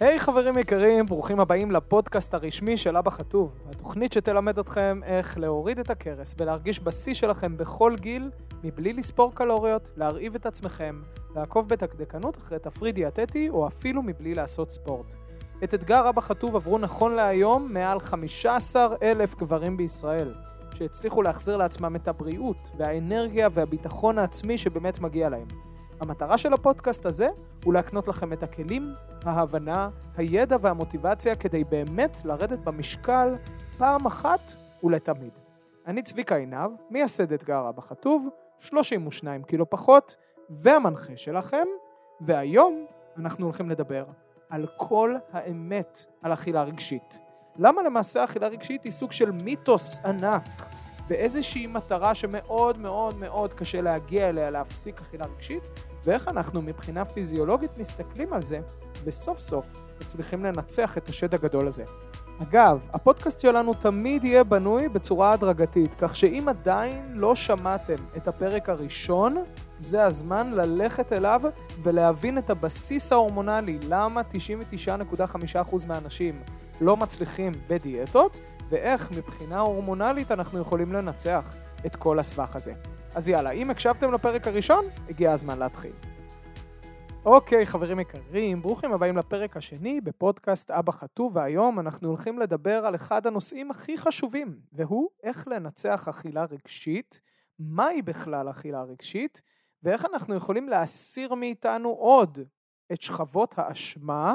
היי hey, חברים יקרים, ברוכים הבאים לפודקאסט הרשמי של אבא חטוב. התוכנית שתלמד אתכם איך להוריד את הכרס ולהרגיש בשיא שלכם בכל גיל, מבלי לספור קלוריות, להרעיב את עצמכם, לעקוב בדקדקנות אחרי תפריט דיאטטי, או אפילו מבלי לעשות ספורט. את אתגר אבא חטוב עברו נכון להיום מעל 15 אלף גברים בישראל, שהצליחו להחזיר לעצמם את הבריאות והאנרגיה והביטחון העצמי שבאמת מגיע להם. המטרה של הפודקאסט הזה הוא להקנות לכם את הכלים, ההבנה, הידע והמוטיבציה כדי באמת לרדת במשקל פעם אחת ולתמיד. אני צביקה עינב, מייסד אתגר אבא חטוב, 32 קילו פחות, והמנחה שלכם, והיום אנחנו הולכים לדבר על כל האמת על אכילה רגשית. למה למעשה אכילה רגשית היא סוג של מיתוס ענק באיזושהי מטרה שמאוד מאוד מאוד קשה להגיע אליה להפסיק אכילה רגשית ואיך אנחנו מבחינה פיזיולוגית מסתכלים על זה וסוף סוף מצליחים לנצח את השד הגדול הזה. אגב, הפודקאסט שלנו תמיד יהיה בנוי בצורה הדרגתית, כך שאם עדיין לא שמעתם את הפרק הראשון, זה הזמן ללכת אליו ולהבין את הבסיס ההורמונלי, למה 99.5% מהאנשים לא מצליחים בדיאטות, ואיך מבחינה הורמונלית אנחנו יכולים לנצח את כל הסבך הזה. אז יאללה, אם הקשבתם לפרק הראשון, הגיע הזמן להתחיל. אוקיי, חברים יקרים, ברוכים הבאים לפרק השני בפודקאסט אבא חטוב, והיום אנחנו הולכים לדבר על אחד הנושאים הכי חשובים, והוא איך לנצח אכילה רגשית, מהי בכלל אכילה רגשית, ואיך אנחנו יכולים להסיר מאיתנו עוד את שכבות האשמה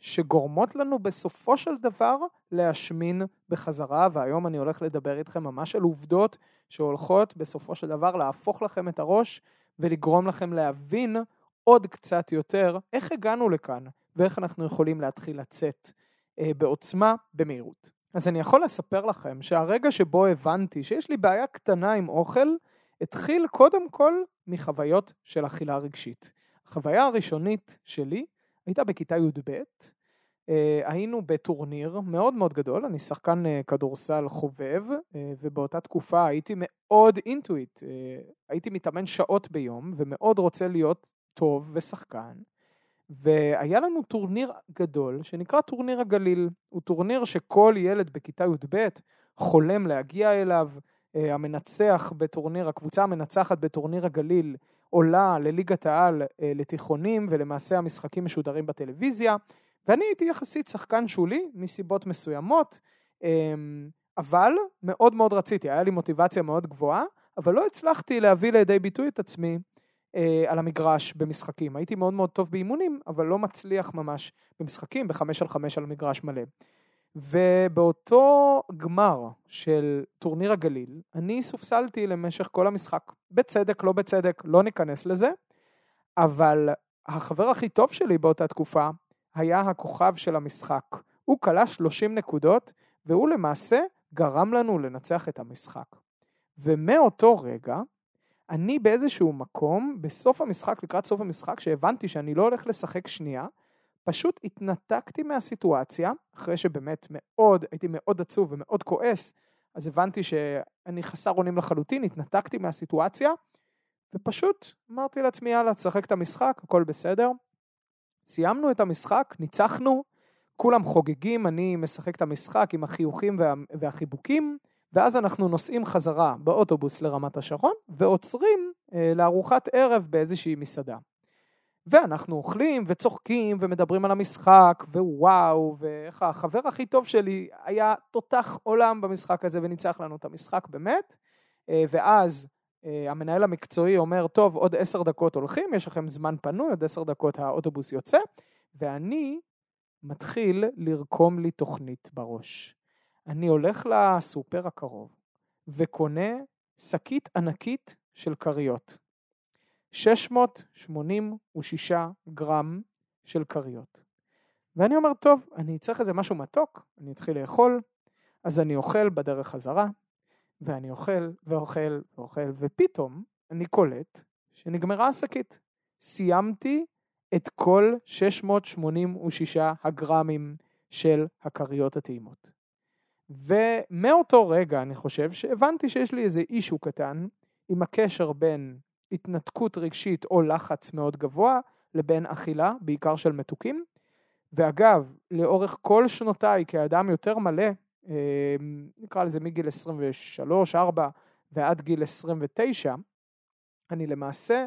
שגורמות לנו בסופו של דבר להשמין בחזרה, והיום אני הולך לדבר איתכם ממש על עובדות שהולכות בסופו של דבר להפוך לכם את הראש ולגרום לכם להבין עוד קצת יותר איך הגענו לכאן ואיך אנחנו יכולים להתחיל לצאת אה, בעוצמה במהירות. אז אני יכול לספר לכם שהרגע שבו הבנתי שיש לי בעיה קטנה עם אוכל, התחיל קודם כל מחוויות של אכילה רגשית. החוויה הראשונית שלי הייתה בכיתה י"ב, היינו בטורניר מאוד מאוד גדול, אני שחקן אה, כדורסל חובב, אה, ובאותה תקופה הייתי מאוד into it, הייתי מתאמן שעות ביום, ומאוד רוצה להיות טוב ושחקן, והיה לנו טורניר גדול שנקרא טורניר הגליל, הוא טורניר שכל ילד בכיתה י"ב חולם להגיע אליו, המנצח בטורניר, הקבוצה המנצחת בטורניר הגליל עולה לליגת העל לתיכונים, ולמעשה המשחקים משודרים בטלוויזיה. ואני הייתי יחסית שחקן שולי מסיבות מסוימות, אמ, אבל מאוד מאוד רציתי, היה לי מוטיבציה מאוד גבוהה, אבל לא הצלחתי להביא לידי ביטוי את עצמי אה, על המגרש במשחקים. הייתי מאוד מאוד טוב באימונים, אבל לא מצליח ממש במשחקים, בחמש על חמש על מגרש מלא. ובאותו גמר של טורניר הגליל, אני סופסלתי למשך כל המשחק. בצדק, לא בצדק, לא ניכנס לזה, אבל החבר הכי טוב שלי באותה תקופה היה הכוכב של המשחק. הוא כלה 30 נקודות, והוא למעשה גרם לנו לנצח את המשחק. ומאותו רגע, אני באיזשהו מקום, בסוף המשחק, לקראת סוף המשחק, שהבנתי שאני לא הולך לשחק שנייה, פשוט התנתקתי מהסיטואציה, אחרי שבאמת מאוד, הייתי מאוד עצוב ומאוד כועס, אז הבנתי שאני חסר אונים לחלוטין, התנתקתי מהסיטואציה, ופשוט אמרתי לעצמי, יאללה, תשחק את המשחק, הכל בסדר. סיימנו את המשחק, ניצחנו, כולם חוגגים, אני משחק את המשחק עם החיוכים וה, והחיבוקים, ואז אנחנו נוסעים חזרה באוטובוס לרמת השרון, ועוצרים אה, לארוחת ערב באיזושהי מסעדה. ואנחנו אוכלים וצוחקים ומדברים על המשחק, ווואו, ואיך החבר הכי טוב שלי היה תותח עולם במשחק הזה וניצח לנו את המשחק באמת, אה, ואז המנהל המקצועי אומר, טוב, עוד עשר דקות הולכים, יש לכם זמן פנוי, עוד עשר דקות האוטובוס יוצא, ואני מתחיל לרקום לי תוכנית בראש. אני הולך לסופר הקרוב וקונה שקית ענקית של כריות. 686 גרם של כריות. ואני אומר, טוב, אני צריך איזה משהו מתוק, אני אתחיל לאכול, אז אני אוכל בדרך חזרה, ואני אוכל ואוכל ואוכל, ופתאום אני קולט שנגמרה השקית. סיימתי את כל 686 הגרמים של הכריות הטעימות. ומאותו רגע אני חושב שהבנתי שיש לי איזה אישו קטן עם הקשר בין התנתקות רגשית או לחץ מאוד גבוה לבין אכילה, בעיקר של מתוקים, ואגב, לאורך כל שנותיי כאדם יותר מלא, נקרא לזה מגיל 23-4 ועד גיל 29, אני למעשה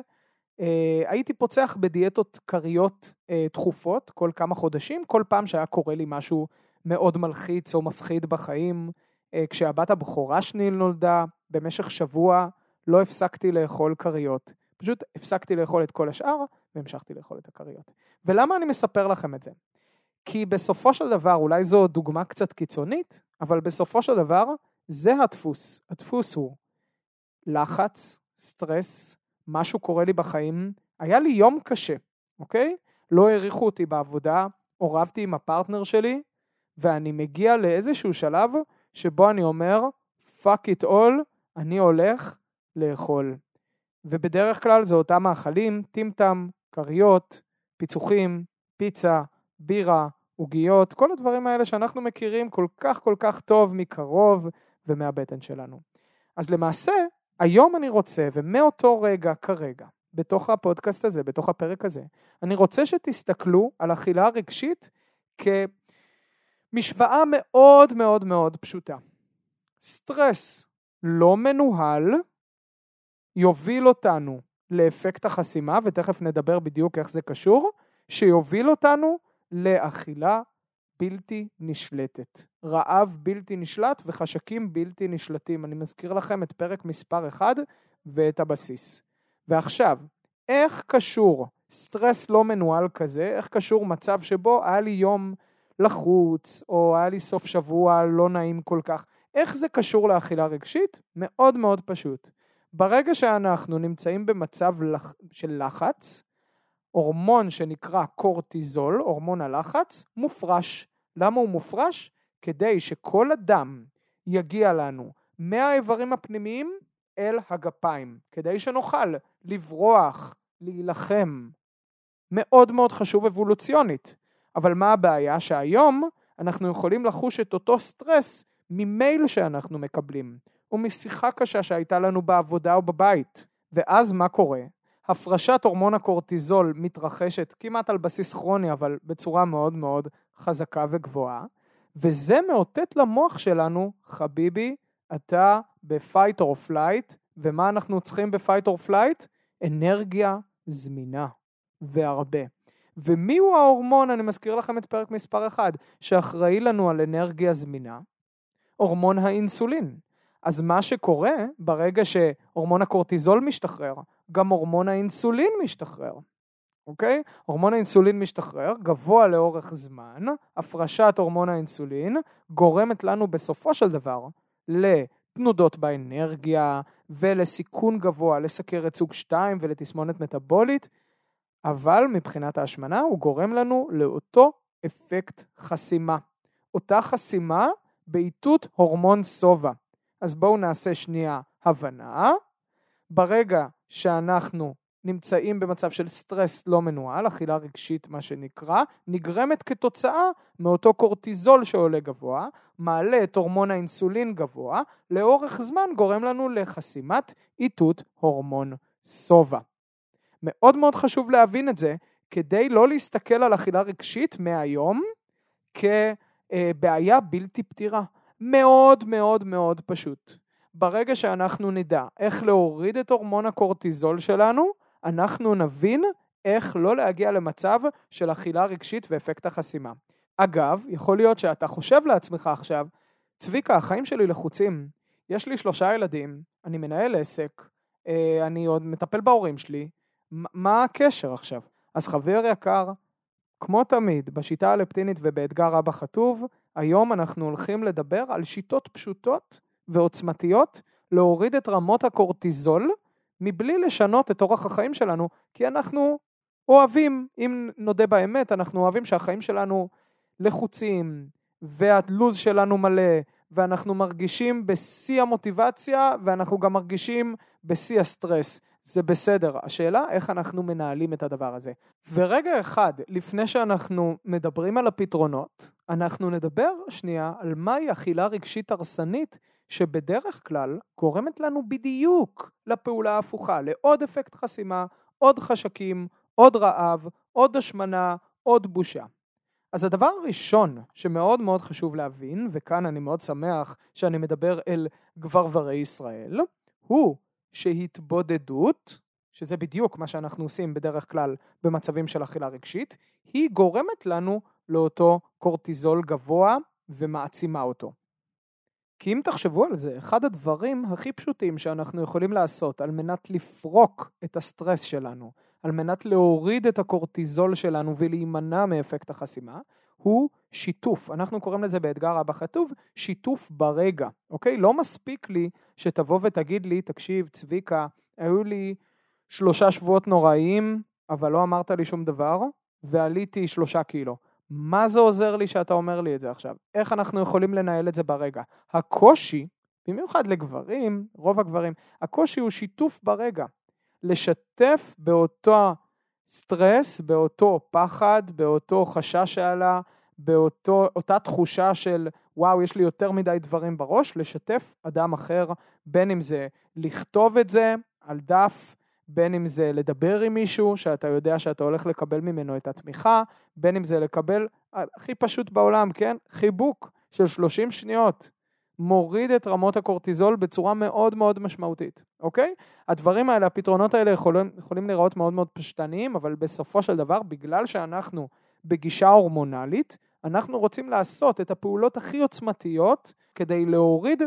אה, הייתי פוצח בדיאטות קריות אה, תכופות כל כמה חודשים, כל פעם שהיה קורה לי משהו מאוד מלחיץ או מפחיד בחיים. כשהבת הבכורה שלי נולדה, במשך שבוע לא הפסקתי לאכול כריות. פשוט הפסקתי לאכול את כל השאר והמשכתי לאכול את הכריות. ולמה אני מספר לכם את זה? כי בסופו של דבר, אולי זו דוגמה קצת קיצונית, אבל בסופו של דבר זה הדפוס. הדפוס הוא לחץ, סטרס, משהו קורה לי בחיים. היה לי יום קשה, אוקיי? לא העריכו אותי בעבודה, או רבתי עם הפרטנר שלי, ואני מגיע לאיזשהו שלב שבו אני אומר, fuck it all, אני הולך לאכול. ובדרך כלל זה אותם מאכלים, טמטם, כריות, פיצוחים, פיצה, בירה, עוגיות, כל הדברים האלה שאנחנו מכירים כל כך כל כך טוב מקרוב ומהבטן שלנו. אז למעשה, היום אני רוצה, ומאותו רגע כרגע, בתוך הפודקאסט הזה, בתוך הפרק הזה, אני רוצה שתסתכלו על אכילה רגשית כמשוואה מאוד מאוד מאוד פשוטה. סטרס לא מנוהל יוביל אותנו לאפקט החסימה, ותכף נדבר בדיוק איך זה קשור, שיוביל אותנו לאכילה בלתי נשלטת. רעב בלתי נשלט וחשקים בלתי נשלטים. אני מזכיר לכם את פרק מספר 1 ואת הבסיס. ועכשיו, איך קשור סטרס לא מנוהל כזה, איך קשור מצב שבו היה לי יום לחוץ, או היה לי סוף שבוע לא נעים כל כך, איך זה קשור לאכילה רגשית? מאוד מאוד פשוט. ברגע שאנחנו נמצאים במצב של לחץ, הורמון שנקרא קורטיזול, הורמון הלחץ, מופרש. למה הוא מופרש? כדי שכל אדם יגיע לנו מהאיברים הפנימיים אל הגפיים, כדי שנוכל לברוח, להילחם. מאוד מאוד חשוב אבולוציונית. אבל מה הבעיה? שהיום אנחנו יכולים לחוש את אותו סטרס ממייל שאנחנו מקבלים, או משיחה קשה שהייתה לנו בעבודה או בבית. ואז מה קורה? הפרשת הורמון הקורטיזול מתרחשת כמעט על בסיס כרוני, אבל בצורה מאוד מאוד חזקה וגבוהה, וזה מאותת למוח שלנו, חביבי, אתה ב-fight or flight, ומה אנחנו צריכים ב-fight or flight? אנרגיה זמינה, והרבה. ומי הוא ההורמון, אני מזכיר לכם את פרק מספר 1, שאחראי לנו על אנרגיה זמינה? הורמון האינסולין. אז מה שקורה ברגע שהורמון הקורטיזול משתחרר, גם הורמון האינסולין משתחרר, אוקיי? הורמון האינסולין משתחרר, גבוה לאורך זמן, הפרשת הורמון האינסולין גורמת לנו בסופו של דבר לתנודות באנרגיה ולסיכון גבוה לסכרת סוג 2 ולתסמונת מטבולית, אבל מבחינת ההשמנה הוא גורם לנו לאותו אפקט חסימה. אותה חסימה באיתות הורמון סובה. אז בואו נעשה שנייה הבנה. ברגע שאנחנו נמצאים במצב של סטרס לא מנוהל, אכילה רגשית מה שנקרא, נגרמת כתוצאה מאותו קורטיזול שעולה גבוה, מעלה את הורמון האינסולין גבוה, לאורך זמן גורם לנו לחסימת איתות הורמון סובה. מאוד מאוד חשוב להבין את זה, כדי לא להסתכל על אכילה רגשית מהיום כבעיה בלתי פתירה. מאוד מאוד מאוד פשוט. ברגע שאנחנו נדע איך להוריד את הורמון הקורטיזול שלנו, אנחנו נבין איך לא להגיע למצב של אכילה רגשית ואפקט החסימה. אגב, יכול להיות שאתה חושב לעצמך עכשיו, צביקה, החיים שלי לחוצים, יש לי שלושה ילדים, אני מנהל עסק, אה, אני עוד מטפל בהורים שלי, מה הקשר עכשיו? אז חבר יקר, כמו תמיד, בשיטה הלפטינית ובאתגר אבא חטוב, היום אנחנו הולכים לדבר על שיטות פשוטות ועוצמתיות להוריד את רמות הקורטיזול מבלי לשנות את אורח החיים שלנו, כי אנחנו אוהבים, אם נודה באמת, אנחנו אוהבים שהחיים שלנו לחוצים, והלו"ז שלנו מלא, ואנחנו מרגישים בשיא המוטיבציה, ואנחנו גם מרגישים בשיא הסטרס. זה בסדר, השאלה איך אנחנו מנהלים את הדבר הזה. ורגע אחד, לפני שאנחנו מדברים על הפתרונות, אנחנו נדבר שנייה על מהי אכילה רגשית הרסנית שבדרך כלל גורמת לנו בדיוק לפעולה ההפוכה, לעוד אפקט חסימה, עוד חשקים, עוד רעב, עוד השמנה, עוד בושה. אז הדבר הראשון שמאוד מאוד חשוב להבין, וכאן אני מאוד שמח שאני מדבר אל גברברי ישראל, הוא שהתבודדות, שזה בדיוק מה שאנחנו עושים בדרך כלל במצבים של אכילה רגשית, היא גורמת לנו לאותו קורטיזול גבוה ומעצימה אותו. כי אם תחשבו על זה, אחד הדברים הכי פשוטים שאנחנו יכולים לעשות על מנת לפרוק את הסטרס שלנו, על מנת להוריד את הקורטיזול שלנו ולהימנע מאפקט החסימה, הוא שיתוף. אנחנו קוראים לזה באתגר אבא כתוב שיתוף ברגע, אוקיי? לא מספיק לי שתבוא ותגיד לי, תקשיב, צביקה, היו לי שלושה שבועות נוראיים, אבל לא אמרת לי שום דבר, ועליתי שלושה קילו. מה זה עוזר לי שאתה אומר לי את זה עכשיו? איך אנחנו יכולים לנהל את זה ברגע? הקושי, במיוחד לגברים, רוב הגברים, הקושי הוא שיתוף ברגע. לשתף באותו סטרס, באותו פחד, באותו חשש שעלה, באותה תחושה של וואו, יש לי יותר מדי דברים בראש, לשתף אדם אחר, בין אם זה לכתוב את זה על דף, בין אם זה לדבר עם מישהו שאתה יודע שאתה הולך לקבל ממנו את התמיכה, בין אם זה לקבל, הכי פשוט בעולם, כן? חיבוק של 30 שניות. מוריד את רמות הקורטיזול בצורה מאוד מאוד משמעותית, אוקיי? הדברים האלה, הפתרונות האלה יכולים, יכולים להיראות מאוד מאוד פשטניים, אבל בסופו של דבר, בגלל שאנחנו בגישה הורמונלית, אנחנו רוצים לעשות את הפעולות הכי עוצמתיות כדי להוריד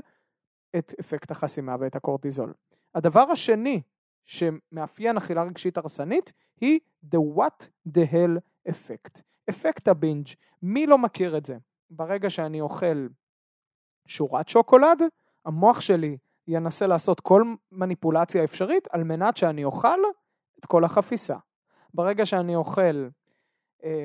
את אפקט החסימה ואת הקורטיזול. הדבר השני שמאפיין אכילה רגשית הרסנית היא the what the hell effect. אפקט הבינג', מי לא מכיר את זה? ברגע שאני אוכל שורת שוקולד, המוח שלי ינסה לעשות כל מניפולציה אפשרית על מנת שאני אוכל את כל החפיסה. ברגע שאני אוכל אה,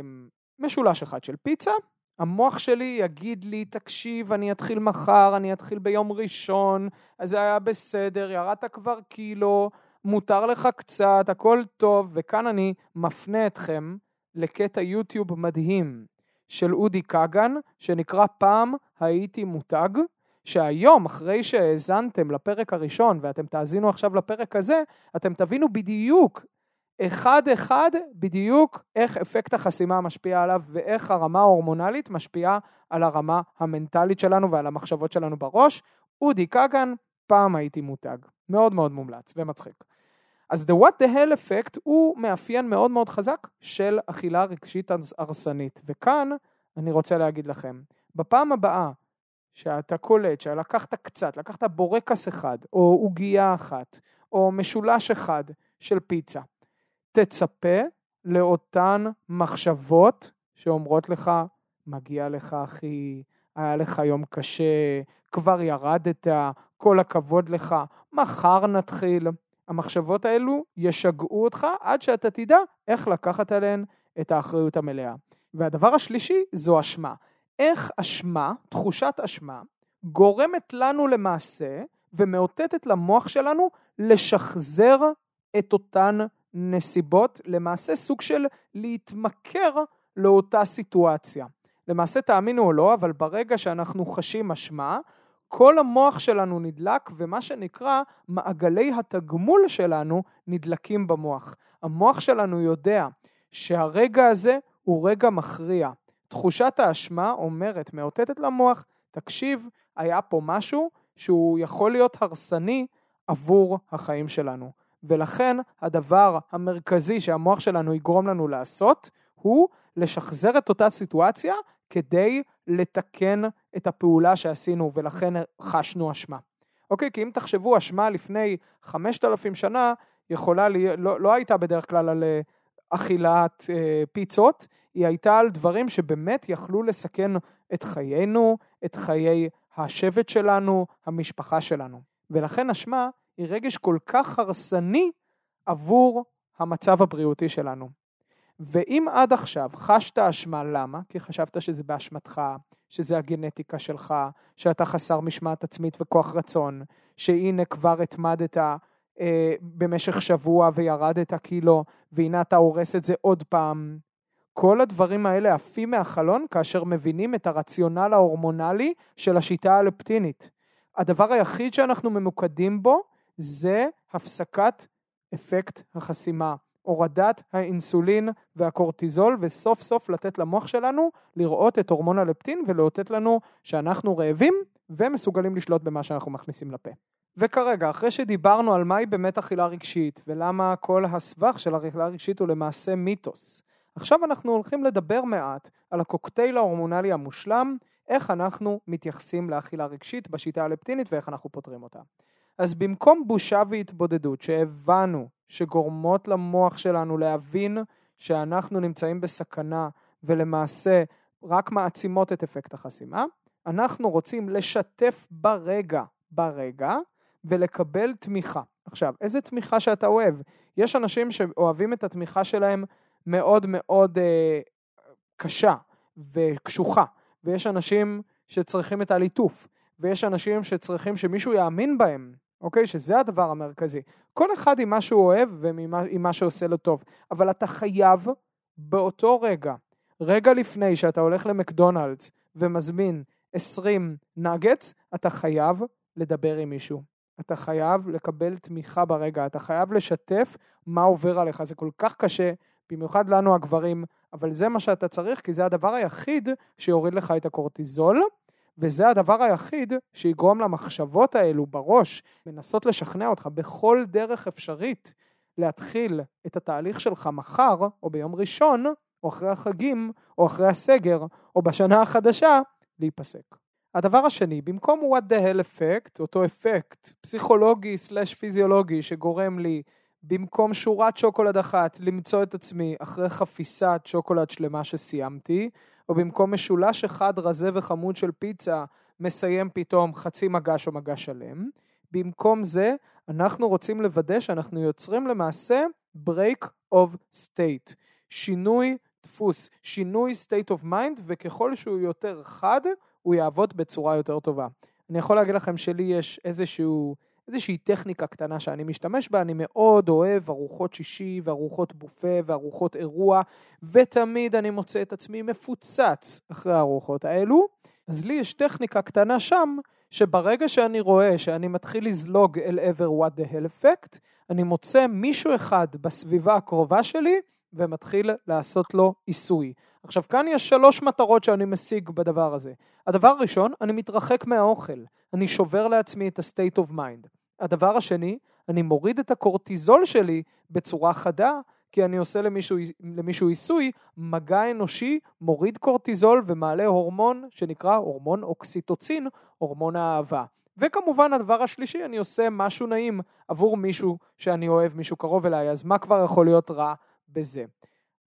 משולש אחד של פיצה, המוח שלי יגיד לי, תקשיב, אני אתחיל מחר, אני אתחיל ביום ראשון, אז זה היה בסדר, ירדת כבר קילו, מותר לך קצת, הכל טוב, וכאן אני מפנה אתכם לקטע יוטיוב מדהים של אודי כגן, שנקרא פעם הייתי מותג, שהיום, אחרי שהאזנתם לפרק הראשון ואתם תאזינו עכשיו לפרק הזה, אתם תבינו בדיוק, אחד-אחד, בדיוק איך אפקט החסימה משפיע עליו ואיך הרמה ההורמונלית משפיעה על הרמה המנטלית שלנו ועל המחשבות שלנו בראש. אודי כגן, פעם הייתי מותג. מאוד מאוד מומלץ ומצחיק. אז the what the hell effect הוא מאפיין מאוד מאוד חזק של אכילה רגשית הרסנית. וכאן אני רוצה להגיד לכם, בפעם הבאה שאתה קולט שלקחת קצת, לקחת בורקס אחד, או עוגייה אחת, או משולש אחד של פיצה, תצפה לאותן מחשבות שאומרות לך, מגיע לך אחי, היה לך יום קשה, כבר ירדת, כל הכבוד לך, מחר נתחיל. המחשבות האלו ישגעו אותך עד שאתה תדע איך לקחת עליהן את האחריות המלאה. והדבר השלישי זו אשמה. איך אשמה, תחושת אשמה, גורמת לנו למעשה ומאותתת למוח שלנו לשחזר את אותן נסיבות, למעשה סוג של להתמכר לאותה סיטואציה. למעשה תאמינו או לא, אבל ברגע שאנחנו חשים אשמה, כל המוח שלנו נדלק ומה שנקרא מעגלי התגמול שלנו נדלקים במוח. המוח שלנו יודע שהרגע הזה הוא רגע מכריע. תחושת האשמה אומרת, מאותתת למוח, תקשיב, היה פה משהו שהוא יכול להיות הרסני עבור החיים שלנו. ולכן הדבר המרכזי שהמוח שלנו יגרום לנו לעשות הוא לשחזר את אותה סיטואציה כדי לתקן את הפעולה שעשינו ולכן חשנו אשמה. אוקיי? כי אם תחשבו אשמה לפני 5,000 שנה יכולה, לי, לא, לא הייתה בדרך כלל על אה, אכילת אה, פיצות, היא הייתה על דברים שבאמת יכלו לסכן את חיינו, את חיי השבט שלנו, המשפחה שלנו. ולכן אשמה היא רגש כל כך הרסני עבור המצב הבריאותי שלנו. ואם עד עכשיו חשת אשמה, למה? כי חשבת שזה באשמתך, שזה הגנטיקה שלך, שאתה חסר משמעת עצמית וכוח רצון, שהנה כבר התמדת אה, במשך שבוע וירדת קילו, והנה אתה הורס את זה עוד פעם. כל הדברים האלה עפים מהחלון כאשר מבינים את הרציונל ההורמונלי של השיטה האלפטינית. הדבר היחיד שאנחנו ממוקדים בו זה הפסקת אפקט החסימה. הורדת האינסולין והקורטיזול, וסוף סוף לתת למוח שלנו לראות את הורמון הלפטין ולאותת לנו שאנחנו רעבים ומסוגלים לשלוט במה שאנחנו מכניסים לפה. וכרגע, אחרי שדיברנו על מהי באמת אכילה רגשית ולמה כל הסבך של אכילה רגשית הוא למעשה מיתוס, עכשיו אנחנו הולכים לדבר מעט על הקוקטייל ההורמונלי המושלם, איך אנחנו מתייחסים לאכילה רגשית בשיטה הלפטינית ואיך אנחנו פותרים אותה. אז במקום בושה והתבודדות שהבנו שגורמות למוח שלנו להבין שאנחנו נמצאים בסכנה ולמעשה רק מעצימות את אפקט החסימה, אנחנו רוצים לשתף ברגע, ברגע, ולקבל תמיכה. עכשיו, איזה תמיכה שאתה אוהב? יש אנשים שאוהבים את התמיכה שלהם מאוד מאוד אה, קשה וקשוחה, ויש אנשים שצריכים את הליטוף, ויש אנשים שצריכים שמישהו יאמין בהם, אוקיי? שזה הדבר המרכזי. כל אחד עם מה שהוא אוהב ועם מה שעושה לו טוב, אבל אתה חייב באותו רגע, רגע לפני שאתה הולך למקדונלדס ומזמין 20 נגטס, אתה חייב לדבר עם מישהו. אתה חייב לקבל תמיכה ברגע, אתה חייב לשתף מה עובר עליך, זה כל כך קשה, במיוחד לנו הגברים, אבל זה מה שאתה צריך, כי זה הדבר היחיד שיוריד לך את הקורטיזול, וזה הדבר היחיד שיגרום למחשבות האלו בראש, לנסות לשכנע אותך בכל דרך אפשרית להתחיל את התהליך שלך מחר, או ביום ראשון, או אחרי החגים, או אחרי הסגר, או בשנה החדשה, להיפסק. הדבר השני, במקום what the hell effect, אותו אפקט פסיכולוגי סלש פיזיולוגי שגורם לי במקום שורת שוקולד אחת למצוא את עצמי אחרי חפיסת שוקולד שלמה שסיימתי, או במקום משולש אחד רזה וחמוד של פיצה מסיים פתאום חצי מגש או מגש שלם, במקום זה אנחנו רוצים לוודא שאנחנו יוצרים למעשה break of state, שינוי דפוס, שינוי state of mind, וככל שהוא יותר חד, הוא יעבוד בצורה יותר טובה. אני יכול להגיד לכם שלי יש איזשהו, איזושהי טכניקה קטנה שאני משתמש בה, אני מאוד אוהב ארוחות שישי וארוחות בופה וארוחות אירוע, ותמיד אני מוצא את עצמי מפוצץ אחרי הארוחות האלו. אז לי יש טכניקה קטנה שם, שברגע שאני רואה שאני מתחיל לזלוג אל עבר what the hell effect, אני מוצא מישהו אחד בסביבה הקרובה שלי ומתחיל לעשות לו עיסוי. עכשיו כאן יש שלוש מטרות שאני משיג בדבר הזה. הדבר הראשון, אני מתרחק מהאוכל, אני שובר לעצמי את ה-state of mind. הדבר השני, אני מוריד את הקורטיזול שלי בצורה חדה, כי אני עושה למישהו, למישהו עיסוי, מגע אנושי מוריד קורטיזול ומעלה הורמון שנקרא הורמון אוקסיטוצין, הורמון האהבה. וכמובן הדבר השלישי, אני עושה משהו נעים עבור מישהו שאני אוהב, מישהו קרוב אליי, אז מה כבר יכול להיות רע בזה?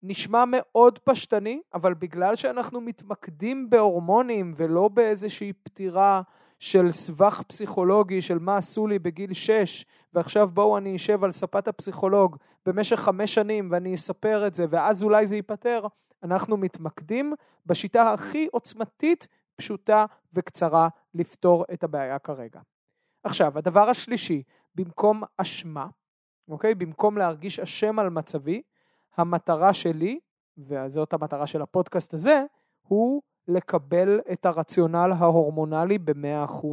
נשמע מאוד פשטני, אבל בגלל שאנחנו מתמקדים בהורמונים ולא באיזושהי פתירה של סבך פסיכולוגי של מה עשו לי בגיל 6 ועכשיו בואו אני אשב על ספת הפסיכולוג במשך חמש שנים ואני אספר את זה ואז אולי זה ייפתר, אנחנו מתמקדים בשיטה הכי עוצמתית, פשוטה וקצרה לפתור את הבעיה כרגע. עכשיו, הדבר השלישי, במקום אשמה, אוקיי? במקום להרגיש אשם על מצבי, המטרה שלי, וזאת המטרה של הפודקאסט הזה, הוא לקבל את הרציונל ההורמונלי ב-100%.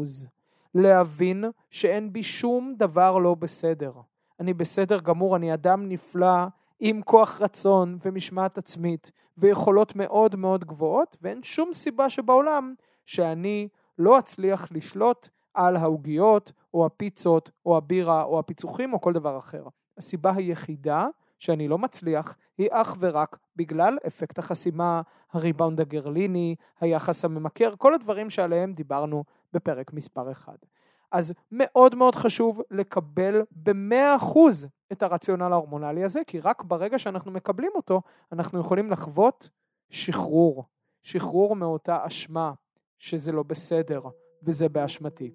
להבין שאין בי שום דבר לא בסדר. אני בסדר גמור, אני אדם נפלא, עם כוח רצון ומשמעת עצמית, ויכולות מאוד מאוד גבוהות, ואין שום סיבה שבעולם שאני לא אצליח לשלוט על העוגיות, או הפיצות, או הבירה, או הפיצוחים, או כל דבר אחר. הסיבה היחידה שאני לא מצליח היא אך ורק בגלל אפקט החסימה, הריבאונד הגרליני, היחס הממכר, כל הדברים שעליהם דיברנו בפרק מספר 1. אז מאוד מאוד חשוב לקבל ב-100% את הרציונל ההורמונלי הזה, כי רק ברגע שאנחנו מקבלים אותו, אנחנו יכולים לחוות שחרור, שחרור מאותה אשמה, שזה לא בסדר וזה באשמתי.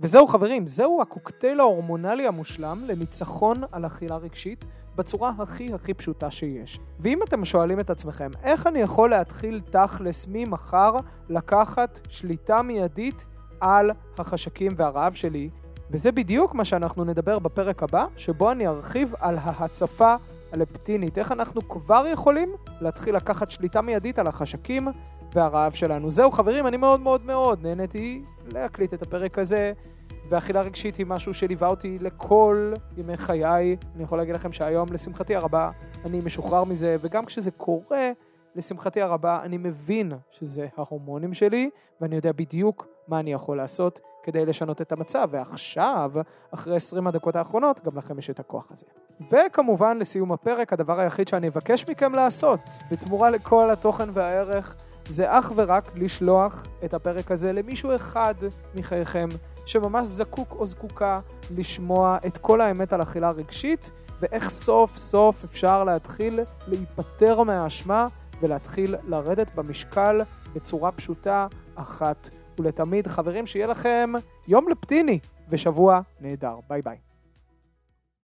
וזהו חברים, זהו הקוקטייל ההורמונלי המושלם לניצחון על אכילה רגשית בצורה הכי הכי פשוטה שיש. ואם אתם שואלים את עצמכם, איך אני יכול להתחיל תכלס ממחר לקחת שליטה מיידית על החשקים והרעב שלי, וזה בדיוק מה שאנחנו נדבר בפרק הבא, שבו אני ארחיב על ההצפה הלפטינית, איך אנחנו כבר יכולים להתחיל לקחת שליטה מיידית על החשקים והרעב שלנו. זהו חברים, אני מאוד מאוד מאוד נהניתי להקליט את הפרק הזה, ואכילה רגשית היא משהו שליווה אותי לכל ימי חיי. אני יכול להגיד לכם שהיום, לשמחתי הרבה, אני משוחרר מזה, וגם כשזה קורה, לשמחתי הרבה, אני מבין שזה ההורמונים שלי, ואני יודע בדיוק מה אני יכול לעשות כדי לשנות את המצב. ועכשיו, אחרי 20 הדקות האחרונות, גם לכם יש את הכוח הזה. וכמובן, לסיום הפרק, הדבר היחיד שאני אבקש מכם לעשות, בתמורה לכל התוכן והערך, זה אך ורק לשלוח את הפרק הזה למישהו אחד מחייכם שממש זקוק או זקוקה לשמוע את כל האמת על אכילה רגשית ואיך סוף סוף אפשר להתחיל להיפטר מהאשמה ולהתחיל לרדת במשקל בצורה פשוטה אחת ולתמיד. חברים, שיהיה לכם יום לפטיני ושבוע נהדר. ביי ביי.